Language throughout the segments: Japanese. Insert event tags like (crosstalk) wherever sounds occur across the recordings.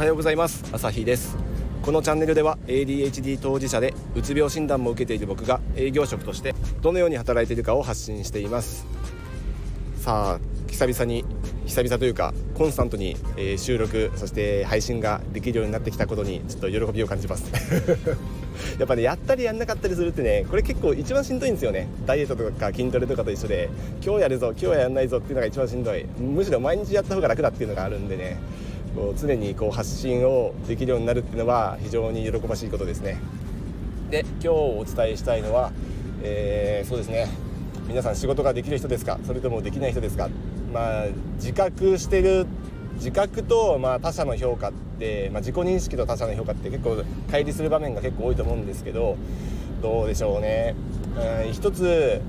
はようございます。朝日です。このチャンネルでは ADHD 当事者でうつ病診断も受けている僕が営業職としてどのように働いているかを発信しています。さあ久々に久々というかコンスタントに、え、収録そして配信ができるようになってきたことにちょっと喜びを感じます。(laughs) やっぱねやったりやんなかったりするってねこれ結構一番しんどいんですよね。ダイエットとか筋トレとかと一緒で今日やるぞ今日はやんないぞっていうのが一番しんどい。むしろ毎日やった方が楽だっていうのがあるんでね。こう常にこう発信をできるようになるっていうのは非常に喜ばしいことですね。で今日お伝えしたいのは、えー、そうですね。皆さん仕事ができる人ですか？それともできない人ですか？まあ自覚してる自覚と、まあ、他者の評価って、まあ、自己認識と他者の評価って結構乖離する場面が結構多いと思うんですけどどうでしょうね、うん、一つ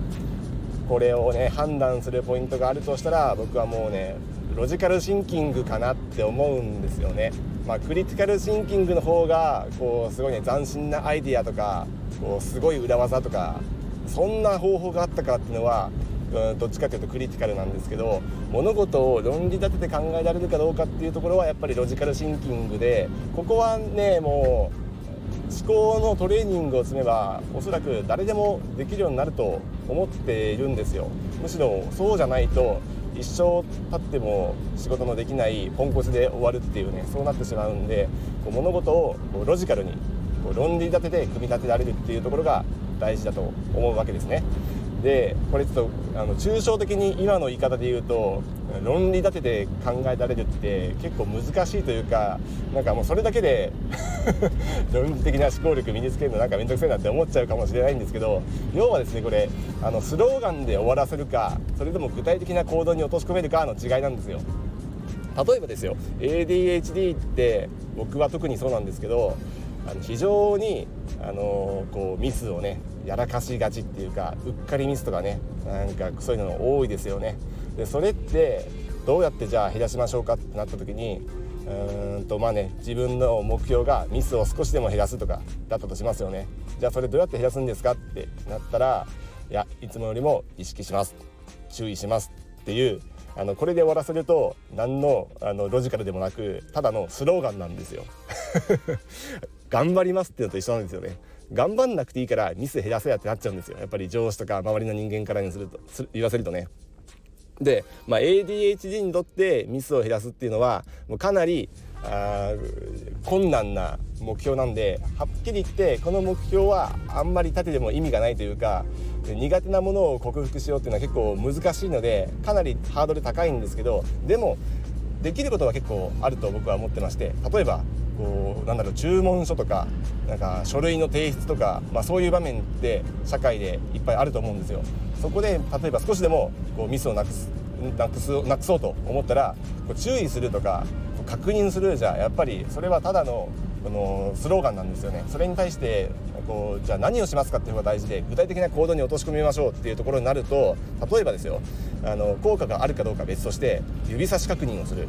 これをね判断するポイントがあるとしたら僕はもうねロジカルシンキングかなって思うんですよね。まあ、クリティカルシンキングの方がこうすごいね斬新なアイディアとかこうすごい裏技とかそんな方法があったかっていうのはうんどっちかというとクリティカルなんですけど物事を論理立てて考えられるかどうかっていうところはやっぱりロジカルシンキングでここはねもう思考のトレーニングを積めばおそらく誰でもできるようになると思っているんですよむしろそうじゃないと一生経っても仕事のできないポンコツで終わるっていうねそうなってしまうんでこう物事をこうロジカルにこう論理立てて組み立てられるっていうところが大事だと思うわけですね。でこれちょっとあの抽象的に今の言い方で言うと論理立てて考えられるって結構難しいというかなんかもうそれだけで (laughs) 論理的な思考力身につけるのなんか面倒くさいなって思っちゃうかもしれないんですけど要はですねこれあのスローガンで終わらせるかそれとも具体的な行動に落とし込めるかの違いなんですよ。例えばですよ ADHD って僕は特にそうなんですけどあの非常にあのこうミスをねやらかしがちっていうかうっかりミスとかねなんかそういうの多いですよね。でそれってどうやってじゃあ減らしましょうかってなった時にうーんとまあね自分の目標がミスを少しでも減らすとかだったとしますよね。じゃあそれどうやって減らすんですかってなったらいやいつもよりも意識します注意しますっていうあのこれで終わらせると何のあのロジカルでもなくただのスローガンなんですよ。頑張りますっていうのと一緒なんですよね。頑張んなくていいからミス減らせやってなっちゃうんですよやっぱり上司とか周りの人間からにすると言わせるとね。で、まあ、ADHD にとってミスを減らすっていうのはもうかなりあ困難な目標なんではっきり言ってこの目標はあんまり立てても意味がないというか苦手なものを克服しようっていうのは結構難しいのでかなりハードル高いんですけどでもできることは結構あると僕は思ってまして例えばこうなんだろう注文書とかなんか書類の提出とか、まあ、そういう場面って社会でいっぱいあると思うんですよ。そこで例えば少しでもこうミスをなくすなくすなくそうと思ったらこう注意するとか確認するじゃやっぱりそれはただのこのスローガンなんですよねそれに対してこうじゃあ何をしますかっていうのが大事で具体的な行動に落とし込みましょうっていうところになると例えばですよあの効果があるかどうか別として指差し確認をする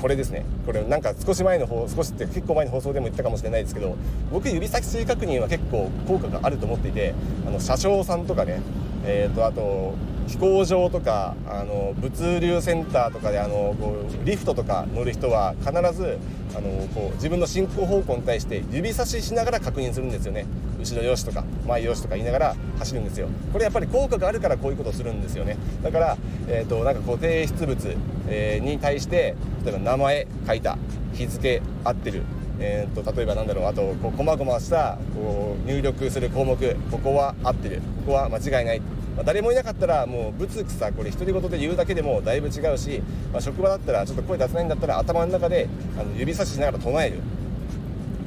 これですね。これなんか少し前の方少しって結構前の放送でも言ったかもしれないですけど僕指先正確認は結構効果があると思っていてあの車掌さんとかねえーと、あと飛行場とかあの物流センターとかであのこうリフトとか乗る人は必ずあのこう自分の進行方向に対して指差ししながら確認するんですよね。後ろよしとか前よしとか言いながら走るんですよ。これやっぱり効果があるからこういうことをするんですよね。だから、えーと、なんかこう提出物、えー、に対して例えば名前書いた日付合ってる。えーと、例えばなんだろうあとこう細々したこう入力する項目ここは合ってる。ここは間違いない、まあ、誰もいなかったらもうぶつくさこれ独り言で言うだけでもだいぶ違うし、まあ、職場だったらちょっと声出せないんだったら頭の中であの指差ししながら唱える。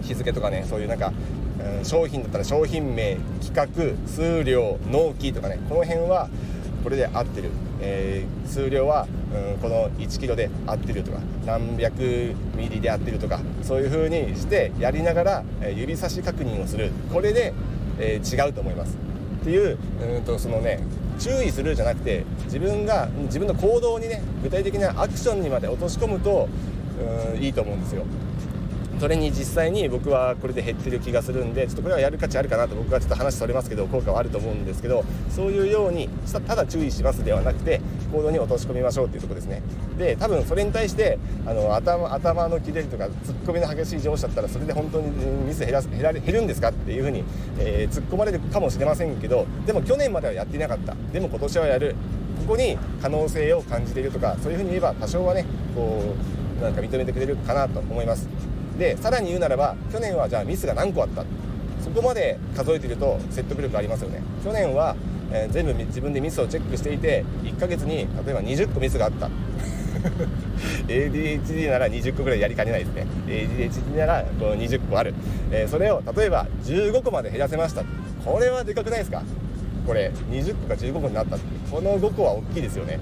日付とかねそういうなんか、うん、商品だったら商品名企画数量納期とかねこの辺はこれで合ってる、えー、数量は、うん、この1キロで合ってるとか何百ミリで合ってるとかそういう風にしてやりながら、えー、指差し確認をする。これで、えー、違うと思います。っていううんとそのね注意するじゃなくて自分が自分の行動にね具体的なアクションにまで落とし込むとうんいいと思うんですよ。それに実際に僕はこれで減ってる気がするんでちょっとこれはやる価値あるかなと僕はちょっと話それますけど効果はあると思うんですけどそういうようにただ注意しますではなくて行動に落とし込みましょうっていうとこですね。で多分それに対してあの頭頭の切れるとかツッコミの激しい上司だったらそれで本当にミス減らす減ら減るんですかっていうふうに、えー、突っ込まれるかもしれませんけどでも去年まではやっていなかった。でも今年はやる。ここに可能性を感じているとかそういうふうに言えば多少はねこうなんか認めてくれるかなと思います。でさらに言うならば去年はじゃあミスが何個あった？そこまで数えてると説得力ありますよね。去年は、えー、全部自分でミスをチェックしていて1ヶ月に例えば20個ミスがあった。(laughs) ADHD なら20個ぐらいやりかねないですね。ADHD ならこう20個ある、えー、それを例えば15個まで減らせました。これはでかくないですか？これ20個か15個になった。この5個は大きいですよね。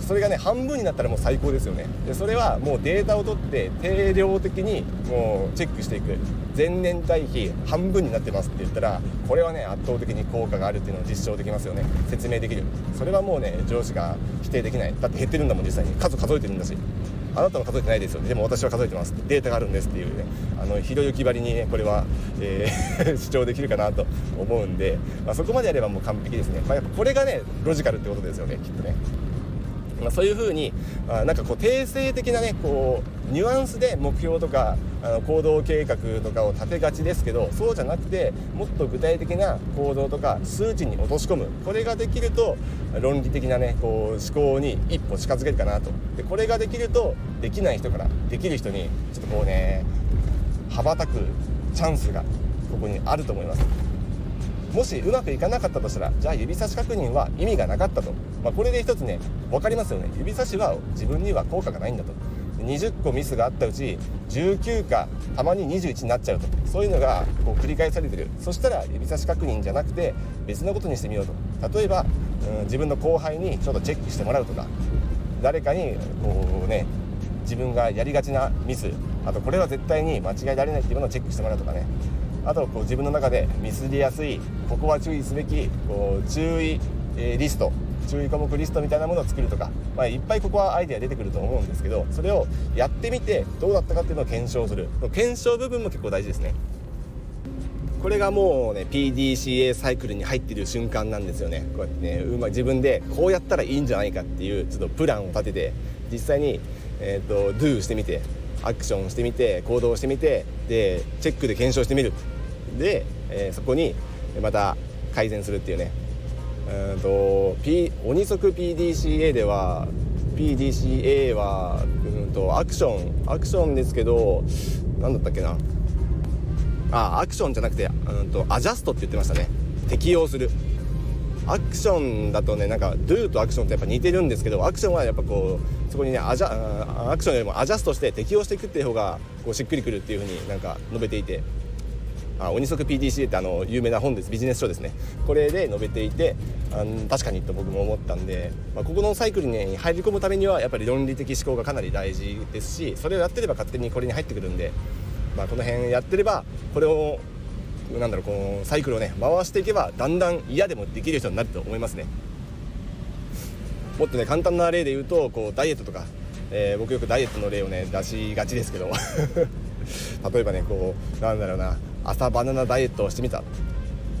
それがね半分になったらもう最高ですよね。でそれはもうデータを取って定量的にもうチェックしていく。前年対比半分になってますって言ったらこれはね圧倒的に効果があるっていうのを実証できますよね。説明できる。それはもうね上司が否定できない。だって減ってるんだもん実際に。数数えてるんだし。あなたも数えてないですよね。でも私は数えてますデータがあるんですっていうね。あのひろゆきばりにねこれは、えー (laughs) 主張できるかなと思うんで、まあ、そこまでやればもう完璧ですね、まあ、やっぱこれがねロジカルってことですよねきっとね。まあ、そういうふうにあなんかこう定性的なねこうニュアンスで目標とかあの行動計画とかを立てがちですけどそうじゃなくてもっと具体的な行動とか数値に落とし込むこれができると論理的なねこう思考に一歩近づけるかなとでこれができるとできない人からできる人にちょっとこうね羽ばたくチャンスがここにあると思います。もしうまくいかなかったとしたらじゃあ指差し確認は意味がなかったと、まあ、これで一つね分かりますよね。指差しは自分には効果がないんだと。20個ミスがあったうち19かたまに21になっちゃうと。そういうのがこう繰り返されてる。そしたら指差し確認じゃなくて別のことにしてみようと。例えば、うん、自分の後輩にちょっとチェックしてもらうとか。誰かにこうね自分がやりがちなミス。あとこれは絶対に間違えられないっていうものをチェックしてもらうとかね。あとこう自分の中でミスりやすいここは注意すべきこう注意、えー、リスト注意項目リストみたいなものを作るとか、まあ、いっぱいここはアイデア出てくると思うんですけどそれをやってみてどうだったかっていうのを検証する。検証部分も結構大事ですね。これがもうね PDCA サイクルに入ってる瞬間なんですよね。こうやってねうま自分でこうやったらいいんじゃないかっていうちょっとプランを立てて実際に、えーと、と Do してみてアクションしてみて行動してみてでチェックで検証してみる。で、えー、そこにまた改善するっていうね。うんと、P、鬼速 PDCA では PDCA はうんとアクションアクションですけど何だったっけな。あアクションじゃなくてうんとアジャストって言ってましたね。適用する。アクションだとねなんか Do とアクションってやっぱ似てるんですけどアクションはやっぱこうそこにねアジャアクションよりもアジャストして適用していくっていう方がこうしっくりくるっていうふうになんか述べていて。あ鬼速 PDCA ってあの有名な本です。ビジネス書ですね。これで述べていてあの確かにと僕も思ったんで、まあ、ここのサイクルに入り込むためにはやっぱり論理的思考がかなり大事ですしそれをやってれば勝手にこれに入ってくるんで、まあ、この辺やってればこれをなんだろうこのサイクルをね回していけばだんだん嫌でもできる人になると思いますね。もっとね簡単な例で言うとこうダイエットとか、えー、僕よくダイエットの例をね出しがちですけど。(laughs) 例えばねこうなんだろうな。朝バナナダイエットをしてみた。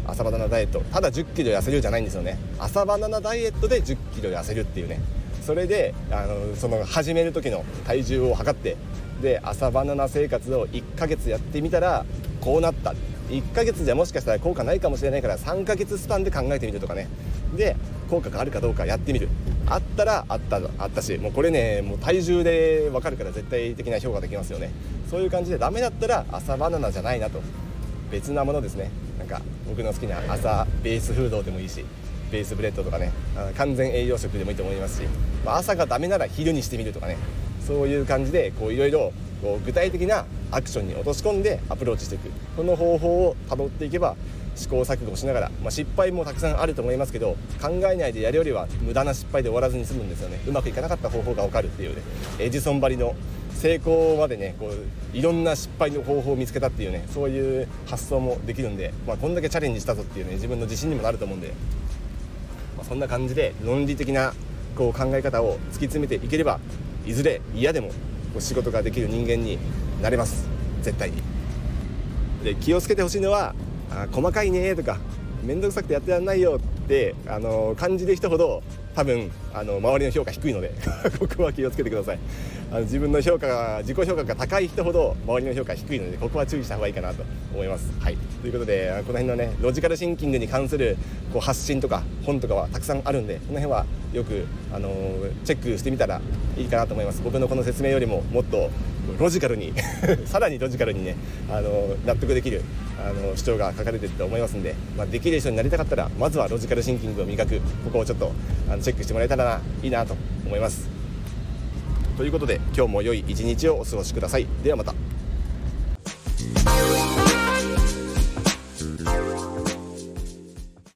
朝バナナダイエット。ただ1 0キロ痩せるじゃないんですよね。朝バナナダイエットで1 0キロ痩せるっていうね。それであのその始める時の体重を測って。で朝バナナ生活を1ヶ月やってみたらこうなった。1ヶ月じゃもしかしたら効果ないかもしれないから3ヶ月スパンで考えてみるとかね。で効果があるかどうかやってみる。あったらあったあったしもうこれねもう体重で分かるから絶対的な評価できますよね。そういう感じでダメだったら朝バナナじゃないなと。別なものですね。なんか僕の好きな朝ベースフードでもいいしベースブレッドとかね。完全栄養食でもいいと思いますし、まあ、朝がダメなら昼にしてみるとかね。そういう感じでいろいろ具体的なアクションに落とし込んでアプローチしていく。この方法をたどっていけば試行錯誤しながら、まあ、失敗もたくさんあると思いますけど考えないでやるよりは無駄な失敗で終わらずに済むんですよね。うまくいかなかった方法が分かるっていうね。エジソンばりの成功までねこういろんな失敗の方法を見つけたっていうねそういう発想もできるんで、まあ、こんだけチャレンジしたぞっていうね自分の自信にもなると思うんで、まあ、そんな感じで論理的なこう考え方を突き詰めていければいずれ嫌でもこう仕事ができる人間になれます。絶対に。で気をつけてほしいのはあ細かいねとか面倒くさくてやってらんないよってあの感じる人ほど多分あの周りの評価低いので (laughs) ここは気をつけてください。あの自分の評価が自己評価が高い人ほど周りの評価低いのでここは注意した方がいいかなと思います。はい。ということでこの辺のねロジカルシンキングに関するこう発信とか本とかはたくさんあるんでこの辺はよく、あのチェックしてみたらいいかなと思います。僕のこの説明よりももっとロジカルに (laughs) さらにロジカルにね、あの納得できるあの主張が書かれてると思いますんで、まあ、できる人になりたかったらまずはロジカルシンキングを磨くここをちょっとあのチェックしてもらえたらいいなと思います。ということで今日も良い一日をお過ごしください。ではまた。